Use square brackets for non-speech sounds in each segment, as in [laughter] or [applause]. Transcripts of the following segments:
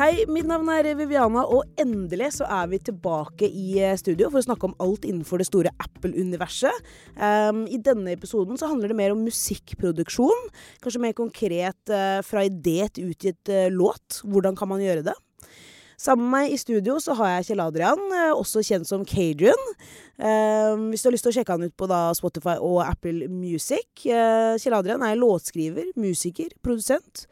Hei, mitt navn er Viviana, og endelig så er vi tilbake i eh, studio for å snakke om alt innenfor det store Apple-universet. Um, I denne episoden så handler det mer om musikkproduksjon. Kanskje mer konkret uh, fra idé til utgitt uh, låt. Hvordan kan man gjøre det? Sammen med meg i studio så har jeg Kjell Adrian, også kjent som Cadrian. Um, hvis du har lyst til å sjekke han ut på da, Spotify og Apple Music. Uh, Kjell Adrian er låtskriver, musiker, produsent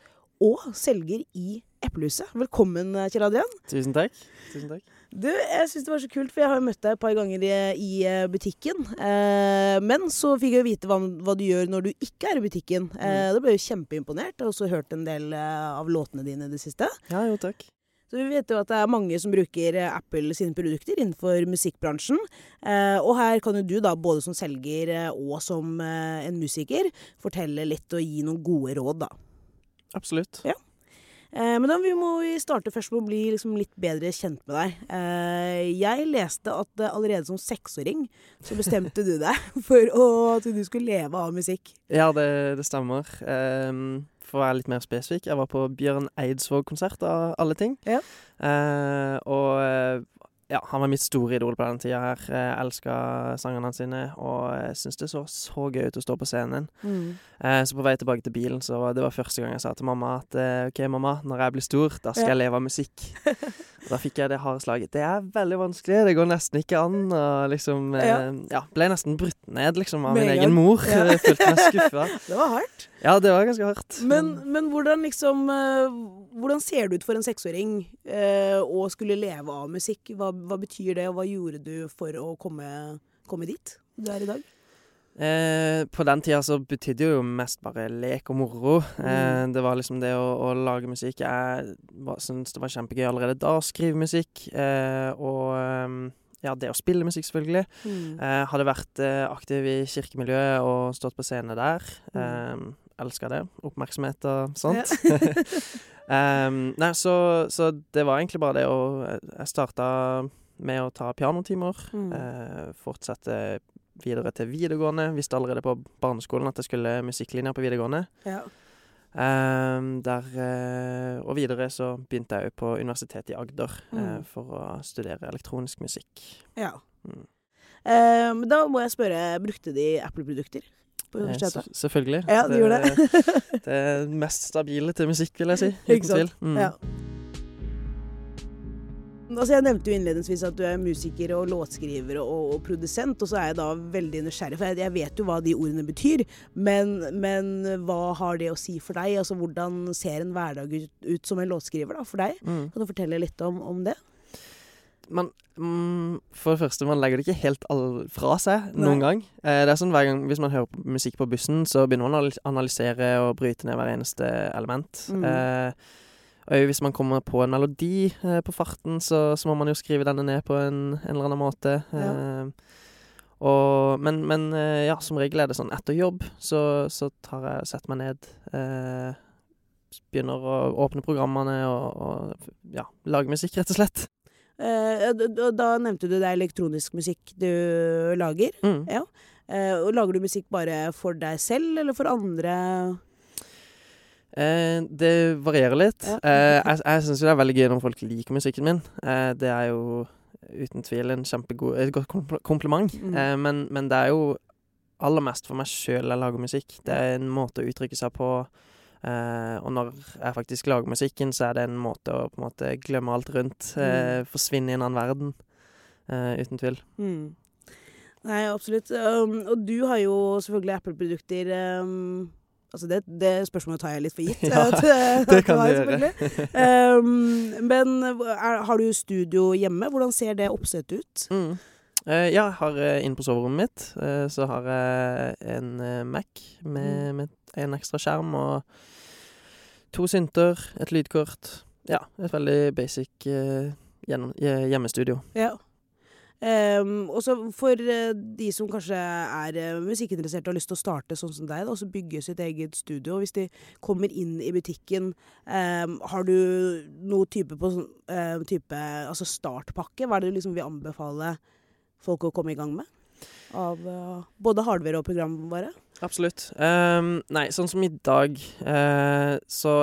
og selger i Eplehuset. Velkommen, Kjell Adrian. Tusen takk. Tusen takk. Du, jeg syns det var så kult, for jeg har møtt deg et par ganger i, i eh, butikken. Eh, men så fikk jeg vite hva, hva, du gjør når du ikke er i butikken. Eh, mm. Da ble jeg kjempeimponert. Jeg har også hørt en del eh, av låtene dine i det siste. Ja, jo, takk. Så vi vet jo at det er mange som bruker eh, Apple sine produkter innenfor musikkbransjen. Eh, og her kan jo du da, både som selger og som en musiker, fortelle litt og gi noen gode råd, da. Absolutt. Ja. Eh, men da vi må vi starte først med å bli liksom litt bedre kjent med deg. Eh, jeg leste at allerede som seksåring så bestemte du deg [laughs] for å, at du skulle leve av musikk. Ja, det, det stemmer. Eh, for å være litt mer spesifikk, jeg var på Bjørn Eidsvåg-konsert av alle ting. Ja. Eh, og eh, ja, han var mitt store idol på den tida her. Jeg elska sangene sine, og jeg syntes det så så gøy ut å stå på scenen. Mm. Eh, så på vei tilbake til bilen, så det var første gang jeg sa til mamma at eh, OK, mamma, når jeg blir stor, da skal jeg leve av musikk. [laughs] og da fikk jeg det harde slaget. Det er veldig vanskelig, det går nesten ikke an. Og liksom eh, ja. ja. ble nesten brutt ned, liksom, av min egen mor. Ja. [laughs] Følte meg skuffa. [laughs] det var hardt. Ja, det var ganske hardt. Men, men hvordan liksom Hvordan ser det ut for en seksåring å skulle leve av musikk? Hva hva betyr det, og hva gjorde du for å komme, komme dit du er i dag? Eh, på den tida så betydde det jo mest bare lek og moro. Mm. Eh, det var liksom det å, å lage musikk. Jeg syntes det var kjempegøy allerede da å skrive musikk. Eh, og ehm, ja, det å spille musikk, selvfølgelig. Mm. Eh, hadde vært eh, aktiv i kirkemiljøet og stått på scene der. Mm. Elska det. Oppmerksomhet og sånt. Ja. [laughs] [laughs] nei, så, så, det var egentlig bare det å Jeg starta med å ta pianotimer. Mm. Fortsette videre til videregående. Visste allerede på barneskolen at jeg skulle musikklinjer på videregående. Ja. Um, der, uh, og videre så begynte jeg på Universitetet i Agder mm. uh, for å studere elektronisk musikk. Ja. Mm. Um, da må jeg spørre, brukte de Apple-produkter? på universitetet. Eh, selvfølgelig. Ja, de det gjorde det. det [laughs] mest stabile til musikk, vil jeg si. Uten tvil. Mm. Ja. Altså jeg nevnte jo innledningsvis at du er musiker og låtskriver og, og, produsent, og så er jeg da veldig nysgjerrig, for jeg, jeg vet jo hva de ordene betyr. Men, men, hva har det å si for deg? Altså Hvordan ser en hverdag ut, ut som en låtskriver da, for deg? Mm. Kan du fortelle litt om, om det? man mm, For det første, man legger det ikke helt fra seg Nei. noen gang. Eh, det er sånn hver gang Hvis man hører musikk på bussen, så begynner man å analysere og bryte ned hver eneste element. Mm. Eh, og hvis man kommer på en melodi eh, på farten, så, så, må man jo skrive denne ned på en, en eller annen måte. Ja. Eh, og, men, men eh, ja, som regel er det sånn etter jobb, så, så tar jeg setter meg ned. Eh, begynner å åpne programmene og, og ja, lage musikk, rett og slett. Eh, da, da nevnte du det er elektronisk musikk du lager. Mm. Ja. Eh, og lager du musikk bare for deg selv, eller for andre? Eh, det varierer litt. Ja. Eh, jeg jeg syns det er veldig gøy når folk liker musikken min. Eh, det er jo uten tvil en kjempegod, et godt kompliment. Mm. Eh, men, men, det er jo aller mest for meg sjøl jeg lager musikk. Det er en måte å uttrykke seg på. Uh, og når jeg faktisk lager musikken, så er det en måte å på en måte glemme alt rundt. Uh, forsvinne i en annen verden. Uten tvil. Mm. Nei, absolutt. Um, og du har jo selvfølgelig Apple-produkter um, Altså det, det, spørsmålet tar jeg litt for gitt. [laughs] ja, det kan du gjøre. um, men er, har du studio hjemme? Hvordan ser det oppsettet ut? Mm. ja, jeg har inne på soverommet mitt så har jeg en Mac med, mm. med en ekstra skjerm og to synter, et lydkort. Ja, et veldig basic uh, hjemmestudio. Ja. Um, og så for uh, de som kanskje er uh, musikkinteresserte og har lyst til å starte sånn som deg, da, og så bygge sitt eget studio. Hvis de kommer inn i butikken, um, har du noe type på uh, type altså startpakke? Hva er det du liksom vil anbefale folk å komme i gang med? Av både hardware og programvare? Absolutt. Um, nei, sånn som i dag, så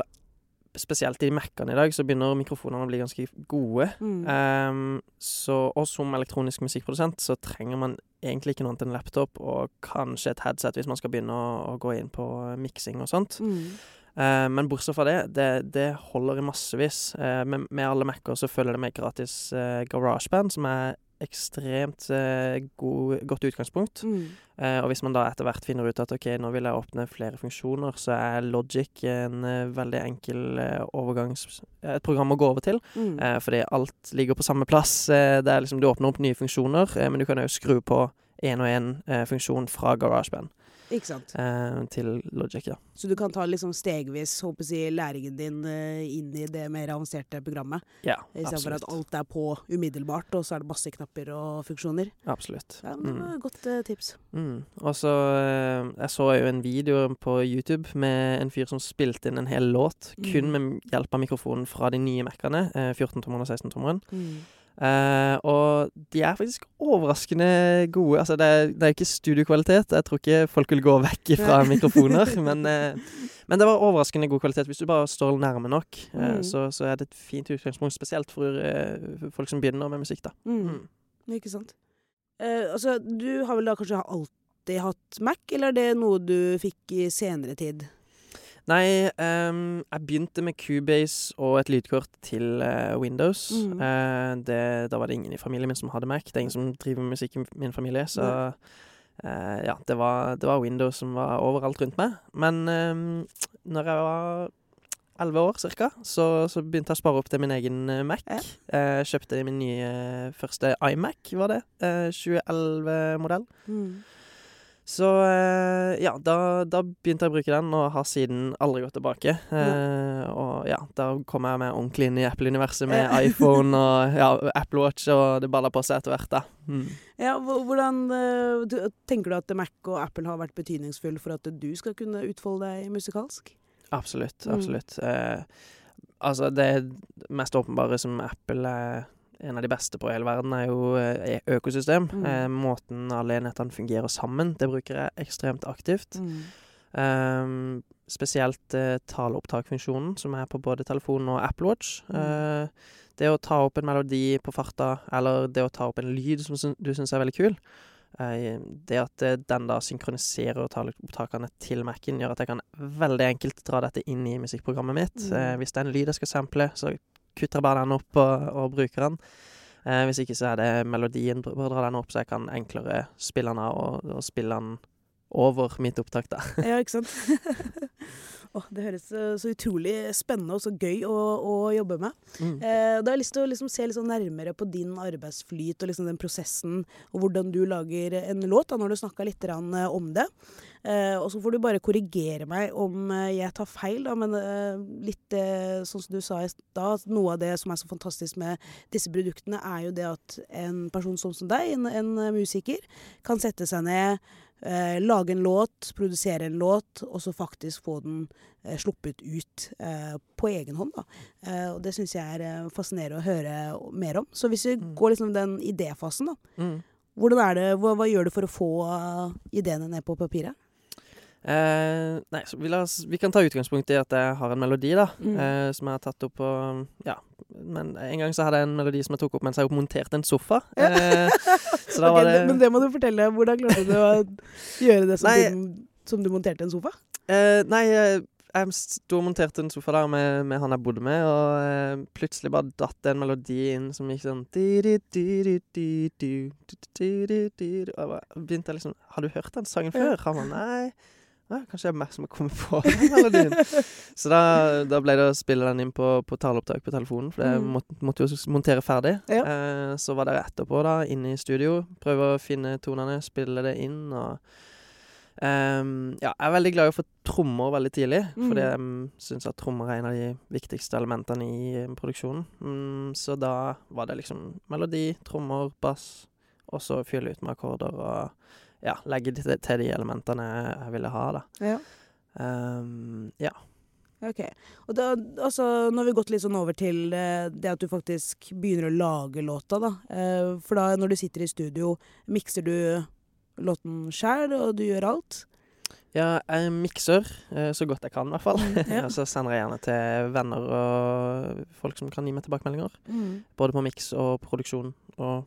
spesielt i Mac-ene i dag, så begynner mikrofonene å bli ganske gode. Mm. Um, så, og som elektronisk musikkprodusent så trenger man egentlig ikke noe annet enn laptop og kanskje et headset hvis man skal begynne å, å gå inn på miksing og sånt. Mm. Uh, men bortsett fra det, det, det holder i massevis. Uh, med, med, alle Mac-er så følger det med gratis uh, GarageBand, som er ekstremt eh, god, godt utgangspunkt. Mm. Eh, og hvis man da etter hvert finner ut at ok, nå vil jeg åpne flere funksjoner, så er Logic en eh, veldig enkel overgangs... et program å gå over til. Mm. Fordi alt ligger på samme plass. Det er liksom Du åpner opp nye funksjoner, men du kan jo skru på én og én funksjon fra GarageBand. Ikke sant. Eh, til Logic, ja. Så du kan ta liksom stegvis håper jeg, læringen din eh, inn i det mer avanserte programmet? Ja, absolutt. Istedenfor at alt er på umiddelbart, og så er det masse knapper og funksjoner? Absolutt. Ja, men Det var et mm. godt eh, tips. Mm. Og så uh, Jeg så jo en video på YouTube med en fyr som spilte inn en hel låt mm. kun med hjelp av mikrofonen fra de nye Mac-ene, eh, 14-tommeren og 16-tommeren. Mm. Uh, og de er faktisk overraskende gode. Altså, det er, det er ikke studiokvalitet. Jeg tror ikke folk vil gå vekk fra mikrofoner. [laughs] men, uh, men, det var overraskende god kvalitet. Hvis du bare står nærme nok, uh, mm. så, så, er det et fint utgangspunkt. Spesielt for folk som begynner med musikk, da. Mm. Mm. Ikke sant. altså, du har vel da kanskje alltid hatt Mac, eller er det noe du fikk i senere tid? Nei, um, jeg begynte med Cubase og et lydkort til uh, Windows. Mm. Uh, det, da var det ingen i familien min som hadde Mac. Det er ingen som driver med musikk i min familie, så uh, ja, det var, det var, Windows som var overalt rundt meg. Men um, når jeg var elleve år cirka, så, så, begynte jeg å spare opp til min egen Mac. Ja. kjøpte min nye første iMac, var det. 2011-modell. Mm. Så eh, ja, da, da, begynte jeg å bruke den, og har siden aldri gått tilbake. Eh, og ja, da kom jeg meg ordentlig inn i Apple-universet med [laughs] iPhone og ja, Apple Watch, og det balla på seg etter hvert, da. Mm. Ja, hvordan uh, Tenker du at Mac og Apple har vært betydningsfull for at du skal kunne utfolde deg musikalsk? Absolutt. Mm. Absolutt. Mm. Eh, altså, det mest åpenbare som Apple er en av de beste på hele verden, er jo eh, økosystem. Mm. Eh, måten alle enhetene fungerer sammen, det bruker jeg ekstremt aktivt. Mm. Um, spesielt eh, taleopptakfunksjonen, som er på både telefonen og Apple Watch. Mm. Uh, det å ta opp en melodi på farta, eller det å ta opp en lyd som du syns er veldig kul. Uh, det at den da synkroniserer taleopptakene til Mac-en, gjør at jeg kan veldig enkelt dra dette inn i musikkprogrammet mitt. Mm. hvis det er en lyd jeg skal sample, så kutter bare den opp og, og bruker den. Eh, hvis ikke så er det melodien. Bare dra den opp, så jeg kan enklere spille den av og, og spille den over mitt opptak, da. [laughs] ja, ikke sant. [laughs] Oh, det høres så, så, utrolig spennende og så gøy å, å jobbe med. Mm. Eh, da har jeg lyst til å liksom se litt sånn nærmere på din arbeidsflyt og liksom den prosessen, og hvordan du lager en låt, da, når du snakka litt om det. Eh, og så får du bare korrigere meg om eh, jeg tar feil, da, men eh, litt sånn som du sa i stad, noe av det som er så fantastisk med disse produktene, er jo det at en person som, som deg, en, en musiker, kan sette seg ned eh, lage en låt, produsere en låt, og så faktisk få den eh, sluppet ut eh, på egen hånd. Eh, og det syns jeg er fascinerende å høre mer om. Så hvis vi mm. går liksom den idéfasen, da. Mm. Hvordan er det, hva, hva, gjør du for å få uh, ideene ned på papiret? Eh, nei, så vi, oss, vi, kan ta utgangspunkt i at jeg har en melodi, da. Mm. Eh, som jeg har tatt opp på Ja. Men en gang så hadde jeg en melodi som jeg tok opp mens jeg monterte en sofa. Eh, så da [laughs] okay, var det Men det må du fortelle. Hvordan klarte du å gjøre det som, du, som du monterte en sofa? Eh, nei, jeg sto og monterte en sofa der med, med han jeg bodde med, og eh, plutselig bare datt det en melodi inn som gikk sånn Og jeg begynte liksom Har du hørt den sangen før? Han var nei. Ja, kanskje jeg er mer som har kommet på [laughs] melodien. Så da, da, ble det å spille den inn på, på taleopptak på telefonen, for det mm. måtte, måtte, jo montere ferdig. Ja. Eh, så var det etterpå, da, inne i studio. Prøve å finne tonene, spille det inn og um, Ja, jeg er veldig glad i å få trommer veldig tidlig, mm. fordi jeg syns at trommer er en av de viktigste elementene i produksjonen. Mm, så da var det liksom melodi, trommer, bass og så fylle ut med akkorder og ja, legge til, til de elementene jeg, ville ha, da. Ja. Um, ja. Ok. Og da, altså, nå har vi gått litt sånn over til eh, det at du faktisk begynner å lage låta, da. Eh, for da, når du sitter i studio, mikser du låten sjæl, og du gjør alt? Ja, jeg mikser eh, så godt jeg kan, i hvert fall. Mm, ja. Og [laughs] så sender jeg gjerne til venner og folk som kan gi meg tilbakemeldinger. Både på miks og produksjon og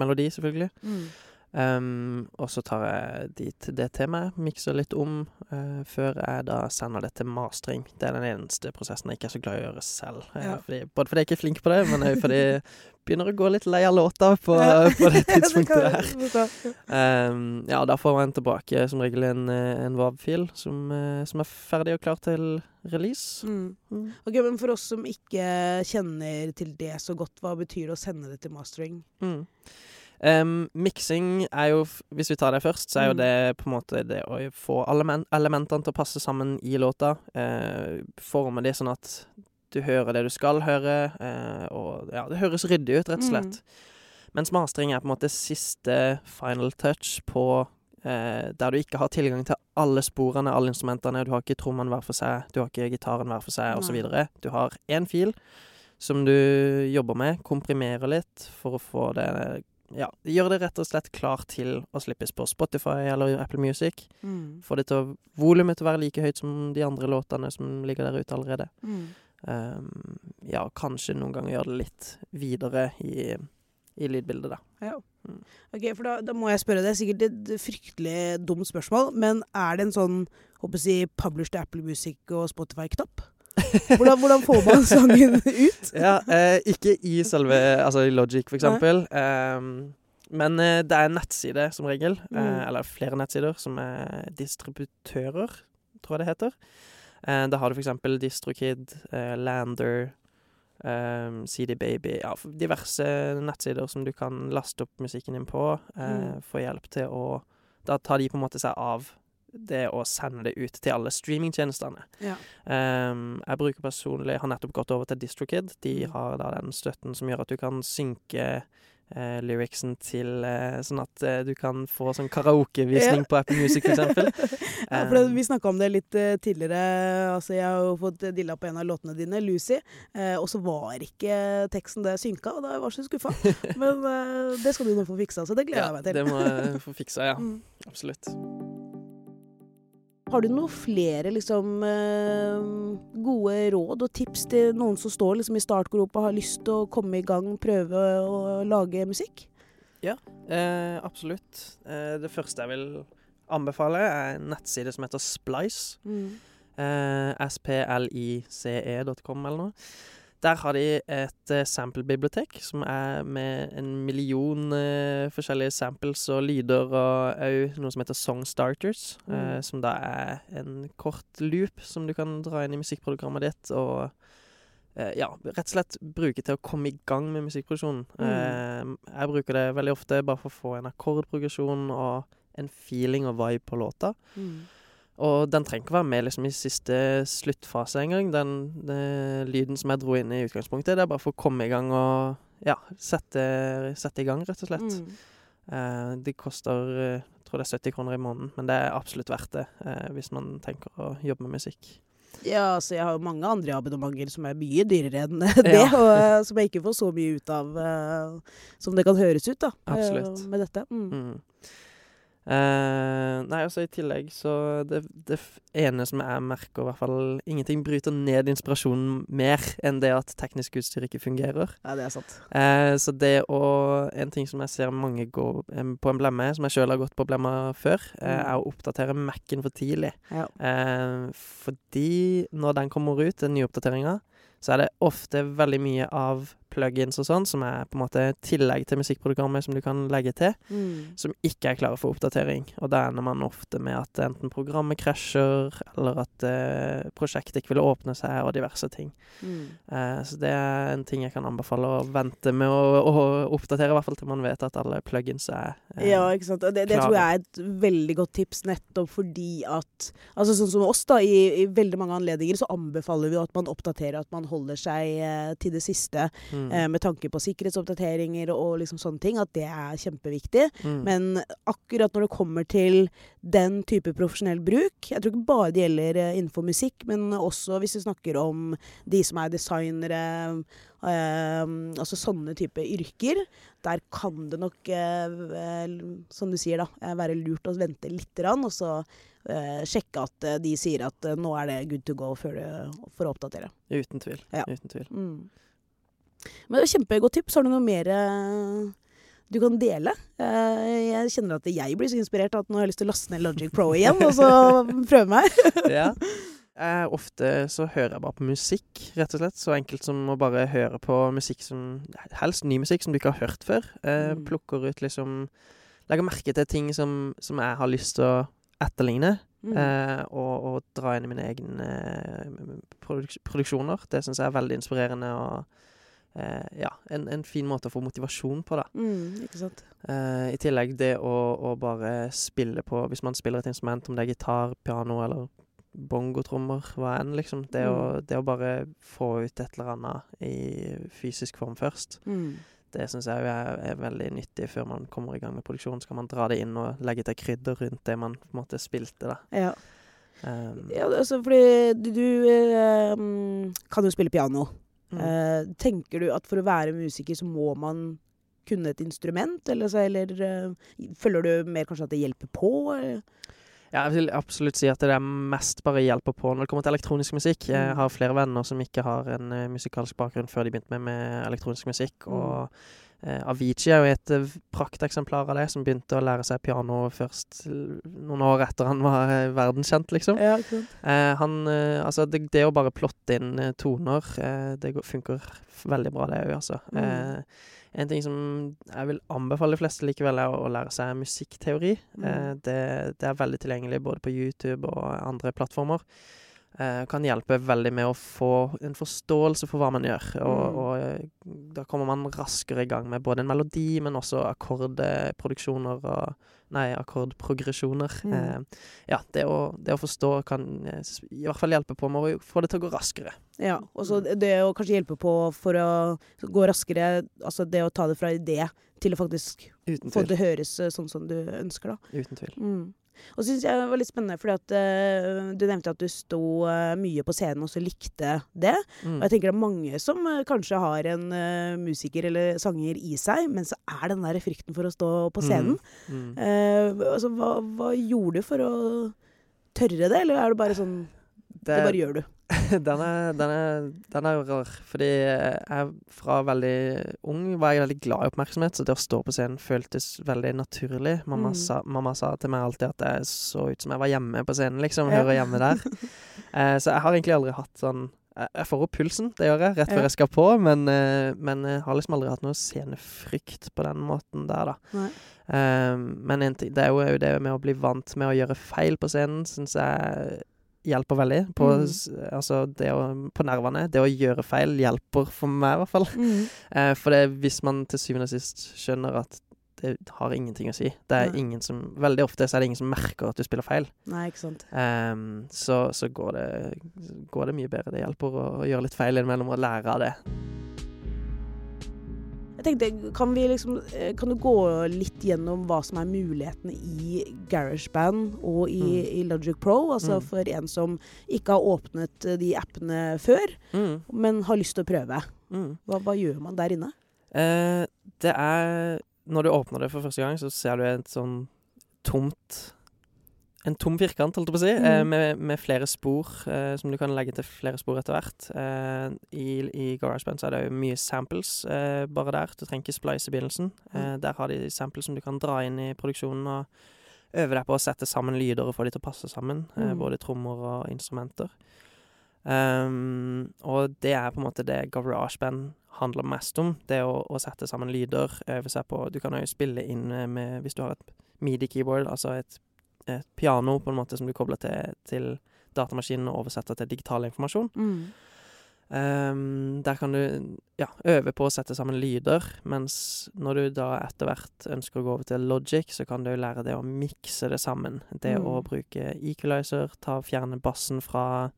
melodi, selvfølgelig. Mm. Ehm, og så tar jeg dit det meg, mikser litt om, uh, før jeg da sender det til mastering. Det er den eneste prosessen jeg ikke er så glad i å gjøre selv. Ja. fordi, både fordi jeg ikke er flink på det, men òg fordi [laughs] jeg begynner å gå litt lei av låta på, [laughs] på det [laughs] tidspunktet der. Ehm, ja, da får man tilbake som regel en, eh, en WAV-fil som, eh, som er ferdig og klar til release. Mm. Mm. Ok, Men for oss som ikke kjenner til det så godt, hva betyr det å sende det til mastering? Mm. Em, miksing er jo, hvis vi tar det først, så er jo Mm. det på en måte det å få alle elementene til å passe sammen i låta. Uh, forme de sånn at du hører det du skal høre, uh, og ja, det høres ryddig ut, rett og slett. Mm. Mens mastering er på en måte siste final touch på uh, der du ikke har tilgang til alle sporene, alle instrumentene. Du har ikke trommene hver for seg, du har ikke gitaren hver for seg, osv. Du har én fil som du jobber med, komprimerer litt for å få det Ja, gjør det rett og slett klar til å slippes på Spotify eller Apple Music. Mm. Få det til å volumet til å være like høyt som de andre låtene som ligger der ute allerede. Mm. Um, ja, kanskje noen ganger gjøre det litt videre i, i lydbildet, da. Ja. Mm. Ok, for da, da må jeg spørre, det er sikkert et fryktelig dumt spørsmål, men er det en sånn håper jeg, si, publish to Apple Music og Spotify-knapp? Hvordan, hvordan får man sangen ut? [laughs] Ja, eh, ikke i selve Altså i Logic, for eksempel. Um, men eh, det er en nettside, som regel. Mm. Eh, eller flere nettsider, som er distributører, tror jeg det heter. Eh, da har du for eksempel DistroKid, Lander, um, CD Baby Ja, diverse nettsider som du kan laste opp musikken din på. Eh, Mm. Få hjelp til å Da tar de på en måte seg av det å sende det ut til alle streamingtjenestene. Ja. Um, jeg bruker personlig Har nettopp gått over til DistroKid. De Mm. har da den støtten som gjør at du kan synke uh, lyricsen til uh, Sånn at uh, du kan få sånn karaokevisning Ja. på Apple Music, for eksempel. [laughs] ja, for vi snakka om det litt tidligere. Altså, jeg har jo fått dilla på en av låtene dine, 'Lucy', og så var ikke teksten det synka, og da var jeg så skuffa. [laughs] Men det skal du nå få fiksa, så det gleder jeg meg til. det må jeg få fiksa, ja. Mm. Absolutt. Har du noen flere liksom, eh, gode råd og tips til noen som står liksom, i startgropa og har lyst til å komme i gang, prøve å lage musikk? Eh, absolutt. Eh, det første jeg vil anbefale, er en nettside som heter Splice. Eh, splice.com eller noe. Der har de et uh, sample-bibliotek som er med en million uh, forskjellige samples og lyder, og òg noe som heter Song Starters, mm. uh, som da er en kort loop som du kan dra inn i musikkprogrammet ditt, og ja, rett og slett bruke til å komme i gang med musikkproduksjonen. Mm. Jeg bruker det veldig ofte bare for å få en akkordprogresjon og en feeling og vibe på låta. Mm. Og den trenger ikke være med liksom, i siste sluttfase engang. Den, den lyden som jeg dro inn i utgangspunktet, det er bare for å komme i gang og ja, sette, sette i gang, rett og slett. Mm. Eh, det koster eh, jeg tror det er 70 kroner i måneden, men det er absolutt verdt det eh, hvis man tenker å jobbe med musikk. Ja, altså jeg har jo mange andre abonnementer som er mye dyrere enn [laughs] det, Ja. og eh, som jeg ikke får så mye ut av eh, som det kan høres ut, da. eh, Absolutt. med dette. Mm. Mm. Eh, nei, altså i tillegg så det, det ene som jeg merker, i hvert fall Ingenting bryter ned inspirasjonen mer enn det at teknisk utstyr ikke fungerer. Ja, det er sant. Eh, så det å En ting som jeg ser mange gå på en blemme, som jeg sjøl har gått på blemma før, eh, Mm. er å oppdatere Mac-en for tidlig. Ja. Eh, fordi når den kommer ut, den nye oppdateringa, så er det ofte veldig mye av plugins og sånn, som er på en måte tillegg til musikkprogrammet som du kan legge til, Mm. som ikke er klare for oppdatering. Og da ender man ofte med at enten programmet krasjer, eller at eh, prosjektet ikke vil åpne seg, og diverse ting. Mm. Eh, så det er en ting jeg kan anbefale å vente med å, å oppdatere, i hvert fall til man vet at alle plugins er Ja, ikke sant. Det, det tror jeg er et veldig godt tips, nettopp fordi at Altså sånn som oss, da, i, i veldig mange anledninger så anbefaler vi jo at man oppdaterer, at man holder seg eh, til det siste. mm, eh, med tanke på sikkerhetsoppdateringer og, og liksom sånne ting, at det er kjempeviktig. Mm. Men akkurat når det kommer til den type profesjonell bruk Jeg tror ikke bare det gjelder eh, innenfor musikk, men også hvis vi snakker om de som er designere, eh, altså sånne type yrker. Der kan det nok, eh, som du sier, da, eh, være lurt å vente litt, grann, og så eh, sjekke at de sier at nå er det good to go før du, for å oppdatere. Uten tvil. Ja. Uten tvil. Mm. Men det var Kjempegodt tips. Har du noe mer du kan dele? Eh, jeg kjenner at jeg blir så inspirert at nå har jeg lyst til å laste ned Logic Pro igjen og så [laughs] prøve meg. ja. Eh, ofte så hører jeg bare på musikk, rett og slett. Så enkelt som å bare høre på musikk som Helst ny musikk som du ikke har hørt før. Eh, Mm. Plukker ut liksom Legger merke til ting som, som jeg har lyst til å etterligne. Mm. Eh, og, og dra inn i mine egne eh, produks produksjoner. Det syns jeg er veldig inspirerende og eh, ja, en, en fin måte å få motivasjon på, da. Mm, ikke sant. Eh, I tillegg det å, å bare spille på Hvis man spiller et instrument, om det er gitar, piano eller bongotrommer, hva enn, liksom. Det, å, Mm. det å bare få ut et eller annet i fysisk form først, Mm. det syns jeg er, er veldig nyttig før man kommer i gang med produksjon. Så kan man dra det inn og legge til krydder rundt det man på en måte spilte, da. Ja. Um, ja, altså fordi du, du mm, kan jo spille piano. mm. Eh, tenker du at for å være musiker så må man kunne et instrument, eller, så, eller uh, føler du mer kanskje at det hjelper på? Eller? Ja, jeg vil absolutt si at det er mest bare hjelper på når det kommer til elektronisk musikk. Jeg Mm. har flere venner som ikke har en eh, musikalsk bakgrunn før de begynte med, med elektronisk musikk. Mm. Og eh, Avicii er jo et eh, prakteksemplar av det, som begynte å lære seg piano først noen år etter han var eh, verdenskjent, liksom. Ja. Eh, han, eh, altså det, det å bare plotte inn eh, toner, eh, det funker veldig bra, det òg, altså. Mm. Eh, en ting som jeg vil anbefale de fleste likevel, er å, å lære seg musikkteori. Mm. Eh, det, det er veldig tilgjengelig både på YouTube og andre plattformer. Eh, kan hjelpe veldig med å få en forståelse for hva man gjør. Og, Mm. og eh, da kommer man raskere i gang med både en melodi, men også akkordproduksjoner og Nei, akkordprogresjoner. Mm. Eh, ja, det å, det å forstå kan eh, i hvert fall hjelpe på med å få det til å gå raskere. Ja, og så det å kanskje hjelpe på for å gå raskere, altså det å ta det fra idé til å faktisk få det høres sånn som du ønsker, da. Uten tvil. Mm. Og så syns jeg det var litt spennende, fordi at uh, du nevnte at du sto uh, mye på scenen og så likte det. Mm. Og jeg tenker det er mange som uh, kanskje har en musiker eller sanger i seg, men så er den der frykten for å stå på scenen. Mm. Eh, altså, hva, hva gjorde du for å tørre det, eller er det bare sånn Det, Det- bare gjør du? [laughs] den, er, den, er, den er rar, fordi jeg fra veldig ung var jeg veldig glad i oppmerksomhet, så det å stå på scenen føltes veldig naturlig. Mamma, Mm. sa, mamma sa til meg alltid at jeg så ut som jeg var hjemme på scenen, liksom. Ja. Hører hjemme der. [laughs] Eh, så jeg har egentlig aldri hatt sånn Jeg får opp pulsen, det gjør jeg, rett før jeg skal på, men, eh, men jeg har liksom aldri hatt noe scenefrykt på den måten der, da. Eh, men det er jo det med å bli vant med å gjøre feil på scenen, syns jeg hjelper veldig. På, Mm. altså å, på nervene. Det å gjøre feil hjelper for meg, i hvert fall. Mm. Eh, for det, hvis man til syvende og sist skjønner at det har ingenting å si Det er ingen som Veldig ofte så er det ingen som merker at du spiller feil. Nei, ikke sant. Um, så så går, det, går det mye bedre. Det hjelper å, å gjøre litt feil innimellom og lære av det. Jeg tenkte, kan, vi liksom, eh, kan du gå litt gjennom hva som er mulighetene i GarageBand og i, Mm. i Logic Pro? Altså Mm. for en som ikke har åpnet eh, de appene før, Mm, men har lyst til å prøve. mm. Hva, hva gjør man der inne? Eh, det er Når du åpner det for første gang, så ser du et sånn tomt En tom firkant, holdt jeg på å si, eh, Mhm. med, med flere spor, eh, som du kan legge til flere spor etter hvert. Eh, I i GarageBand så er det jo mye samples eh, bare der. Du trenger ikke splice i begynnelsen. Eh, der har de samples som du kan dra inn i produksjonen og øve deg på å sette sammen lyder og få de til å passe sammen. Mm. Mhm. både trommer og instrumenter. Um, og det er på en måte det GarageBand handler mest om. Det å, å sette sammen lyder, øve seg på Du kan jo spille inn eh, med Hvis du har et midi-keyboard, altså et, et piano på en måte som du kobler til, til datamaskinen og oversetter til digital informasjon. Mm. Um, der kan du ja, øve på å sette sammen lyder, mens når du da etter hvert ønsker å gå over til Logic, så kan du lære det å mikse det sammen. Det Mm. å bruke equalizer, ta og fjerne bassen fra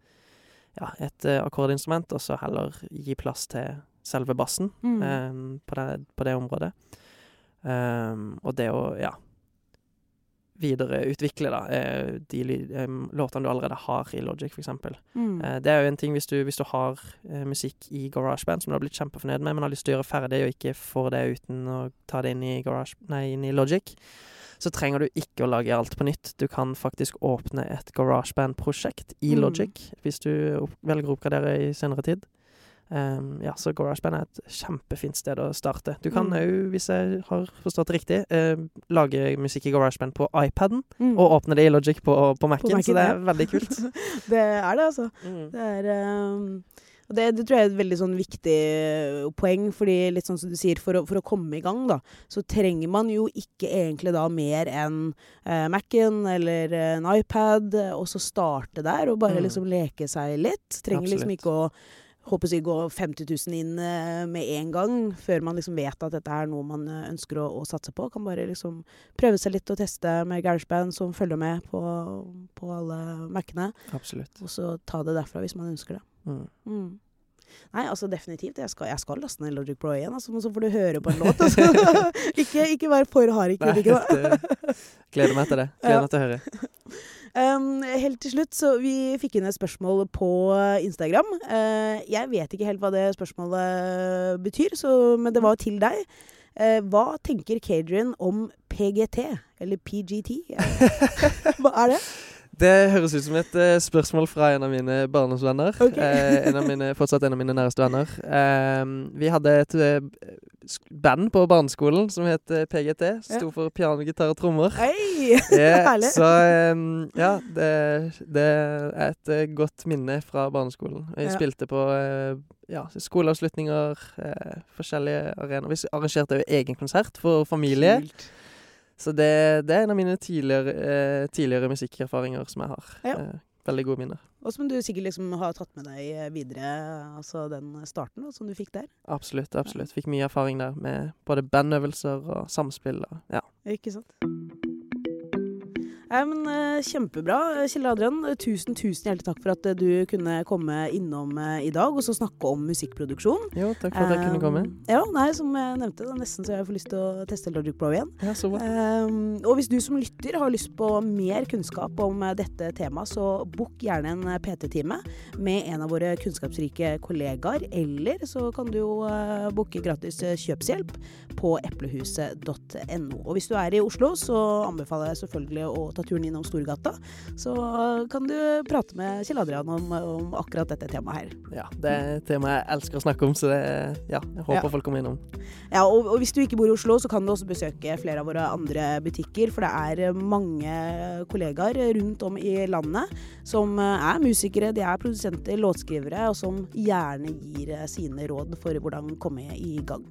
ja, et uh, akkordinstrument, og så heller gi plass til selve bassen Mm. um, på, det, på det området. Um, og det å, ja Videreutvikle, da, eh, de låtene du allerede har i Logic, eksempel. Mm. Eh, det er jo en ting hvis du, hvis du har eh, musikk i GarageBand som du har blitt kjempefornøyd med, men har lyst til å gjøre ferdig og ikke får det uten å ta det inn i, garage, nei, inn i Logic, så trenger du ikke å lage alt på nytt. Du kan faktisk åpne et GarageBand-prosjekt i Mm. Logic hvis du velger å oppgradere i senere tid. Um, ja, så GarageBand er et kjempefint sted å starte. Du kan Mm. hvis jeg har forstått det riktig, uh, lage musikk i GarageBand på iPaden, Mm. og åpne det i Logic på, på Mac-en, Mac-en, så det er veldig kult. [laughs] det er det, altså. Mm. Det er um det, det tror jeg er et veldig sånn viktig eh, poeng, fordi litt sånn som du sier, for å, for å komme i gang, da, så trenger man jo ikke egentlig da mer enn eh, Mac-en eller en iPad, eh, og så starte der og bare Mm. liksom leke seg litt. Trenger liksom ikke å håper jeg, gå 50 000 inn eh, med en gang, før man liksom vet at dette er noe man eh, ønsker å, å satse på. Kan bare liksom prøve seg litt og teste med GarageBand som følger med på, på alle Mac-ene. Absolutt. Og så ta det derfra hvis man ønsker det. Mm. Mm. Nei, altså definitivt. Jeg skal, jeg skal laste ned Logic Pro igjen, altså, men så får du høre på en låt. Altså. [laughs] ikke, ikke vær for hard i kritikken. gleder meg til det. Gleder meg til å høre. [laughs] Um, helt til slutt, så vi fikk inn et spørsmål på Instagram. Uh, jeg vet ikke helt hva det spørsmålet betyr, så, men det var til deg. Uh, hva tenker Kadrian om PGT, eller PGT? [laughs] hva er det? Det høres ut som et uh, spørsmål fra en av mine barndomsvenner. Okay. En av mine, fortsatt en av mine næreste venner. Eh, vi hadde et eh, band på barneskolen som het PGT. Sto for piano, gitar og trommer. Hey. [laughs] Herlig. så um, ja, det, det er et godt minne fra barneskolen. Vi Ja. spilte på ja, skoleavslutninger, forskjellige arenaer. Vi arrangerte jo egen konsert for familie. Kult. Så det, det er en av mine tidligere, eh, tidligere musikkerfaringer som jeg har. Ja. Eh, veldig gode minner. Og som du sikkert liksom har tatt med deg videre, altså den starten da, som du fikk der. Absolutt. absolutt. Fikk mye erfaring der med både bandøvelser og samspill. Og, ja. Ikke sant? Nei, men eh, Kjempebra. Kjell Adrian, tusen tusen hjertelig takk for at eh, du kunne komme innom eh, i dag og så snakke om musikkproduksjon. Jo, takk for at jeg kunne komme. Um, Ja, nei, Som jeg nevnte, det er nesten så jeg får lyst til å teste Logic Pro igjen. Ja, så bra. Um, og hvis du som lytter har lyst på mer kunnskap om dette temaet, så bok gjerne en PT-time med en av våre kunnskapsrike kollegaer. Eller så kan du jo uh, booke gratis kjøpshjelp på eplehuset.no. Og hvis du er i Oslo, så anbefaler jeg selvfølgelig å ta turen innom Storgata. Så eh, kan du prate med Kjell Adrian om, om akkurat dette temaet her. Ja, det er et tema jeg elsker å snakke om, så det, ja, jeg håper Ja. folk kommer innom. Ja, og, og hvis du ikke bor i Oslo, så kan du også besøke flere av våre andre butikker, for det er eh, mange kollegaer rundt om i landet som eh, er musikere, de er produsenter, låtskrivere, og som gjerne gir sine råd for hvordan komme i gang.